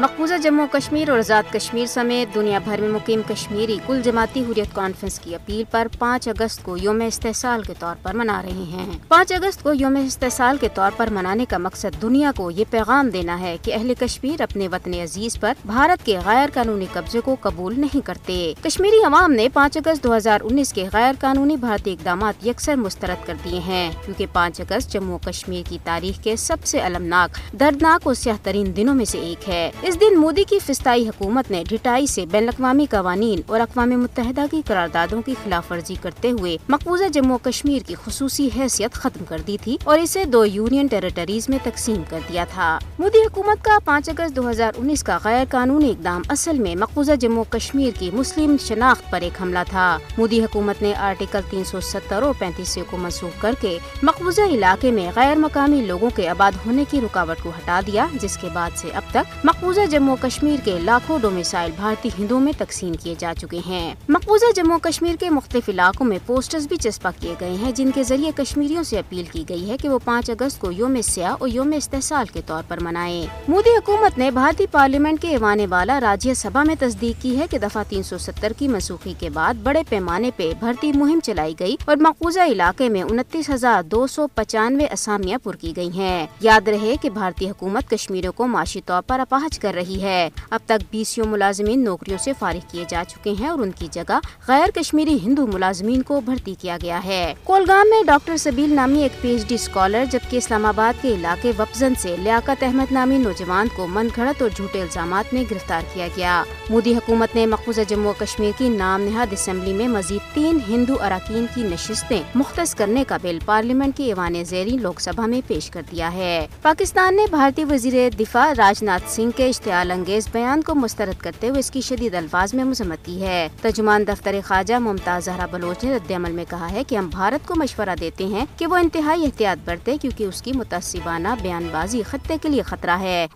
مقبوضہ جموں کشمیر اور آزاد کشمیر سمیت دنیا بھر میں مقیم کشمیری کل جماعتی حریت کانفرنس کی اپیل پر پانچ اگست کو یوم استحصال کے طور پر منا رہے ہیں۔ پانچ اگست کو یوم استحصال کے طور پر منانے کا مقصد دنیا کو یہ پیغام دینا ہے کہ اہل کشمیر اپنے وطن عزیز پر بھارت کے غیر قانونی قبضے کو قبول نہیں کرتے۔ کشمیری عوام نے پانچ اگست دو ہزار انیس کے غیر قانونی بھارتی اقدامات یکسر مسترد کر دیے ہیں۔ کیونکہ پانچ اگست جموں کشمیر کی تاریخ کے سب سے المناک، دردناک اور سیاہ ترین دنوں میں سے ایک ہے۔ اس دن مودی کی فسطائی حکومت نے ڈھٹائی سے بین الاقوامی قوانین اور اقوام متحدہ کی قراردادوں کی خلاف ورزی کرتے ہوئے مقبوضہ جموں کشمیر کی خصوصی حیثیت ختم کر دی تھی اور اسے دو یونین ٹیریٹریز میں تقسیم کر دیا تھا۔ مودی حکومت کا پانچ اگست دو ہزار انیس کا غیر قانونی اقدام اصل میں مقبوضہ جموں کشمیر کی مسلم شناخت پر ایک حملہ تھا۔ مودی حکومت نے آرٹیکل تین سو ستر اور پینتیس کو منسوخ کر کے مقبوضہ علاقے میں غیر مقامی لوگوں کے آباد ہونے کی رکاوٹ کو ہٹا دیا، جس کے بعد سے اب تک مقبوضہ جموں کشمیر کے لاکھوں ڈومیسائل بھارتی ہندوؤں میں تقسیم کیے جا چکے ہیں۔ مقبوضہ جموں کشمیر کے مختلف علاقوں میں پوسٹرز بھی چسپا کیے گئے ہیں، جن کے ذریعے کشمیریوں سے اپیل کی گئی ہے کہ وہ پانچ اگست کو یوم سیاہ اور یوم استحصال کے طور پر منائے مودی حکومت نے بھارتی پارلیمنٹ کے ایوان والا راجیہ سبھا میں تصدیق کی ہے کہ دفعہ تین سو ستر کی منسوخی کے بعد بڑے پیمانے پہ بھرتی مہم چلائی گئی اور مقبوضہ علاقے میں انتیس ہزار دو سو پچانوے اسامیاں پر کی گئی ہیں۔ یاد رہے کہ بھارتی حکومت کشمیروں کو معاشی طور پر اپاہج کر رہی ہے۔ اب تک بیسوں ملازمین نوکریوں سے فارغ کیے جا چکے ہیں اور ان کی جگہ غیر کشمیری ہندو ملازمین کو بھرتی کیا گیا ہے۔ کولگام میں ڈاکٹر سبیل نامی ایک پی ایچ ڈی اسکالر جبکہ اسلام آباد کے علاقے وپزن سے لیاقت احمد نامی نوجوان کو من گھڑت اور جھوٹے الزامات میں گرفتار کیا گیا۔ مودی حکومت نے مقبوضہ جموں کشمیر کی نام نہاد اسمبلی میں مزید تین ہندو اراکین کی نشستیں مختص کرنے کا بل پارلیمنٹ کے ایوان زیری لوک سبھا میں پیش کر دیا ہے۔ پاکستان نے بھارتی وزیر دفاع راج ناتھ سنگھ کے اشتعال انگیز بیان کو مسترد کرتے ہوئے اس کی شدید الفاظ میں مذمت کی ہے۔ ترجمان دفتر خواجہ ممتاز زہرا بلوچ نے رد عمل میں کہا ہے کہ ہم بھارت کو مشورہ دیتے ہیں کہ وہ انتہائی احتیاط برتے کیونکہ اس کی متعصبانہ بیان بازی خطے کے لیے خطرہ ہے۔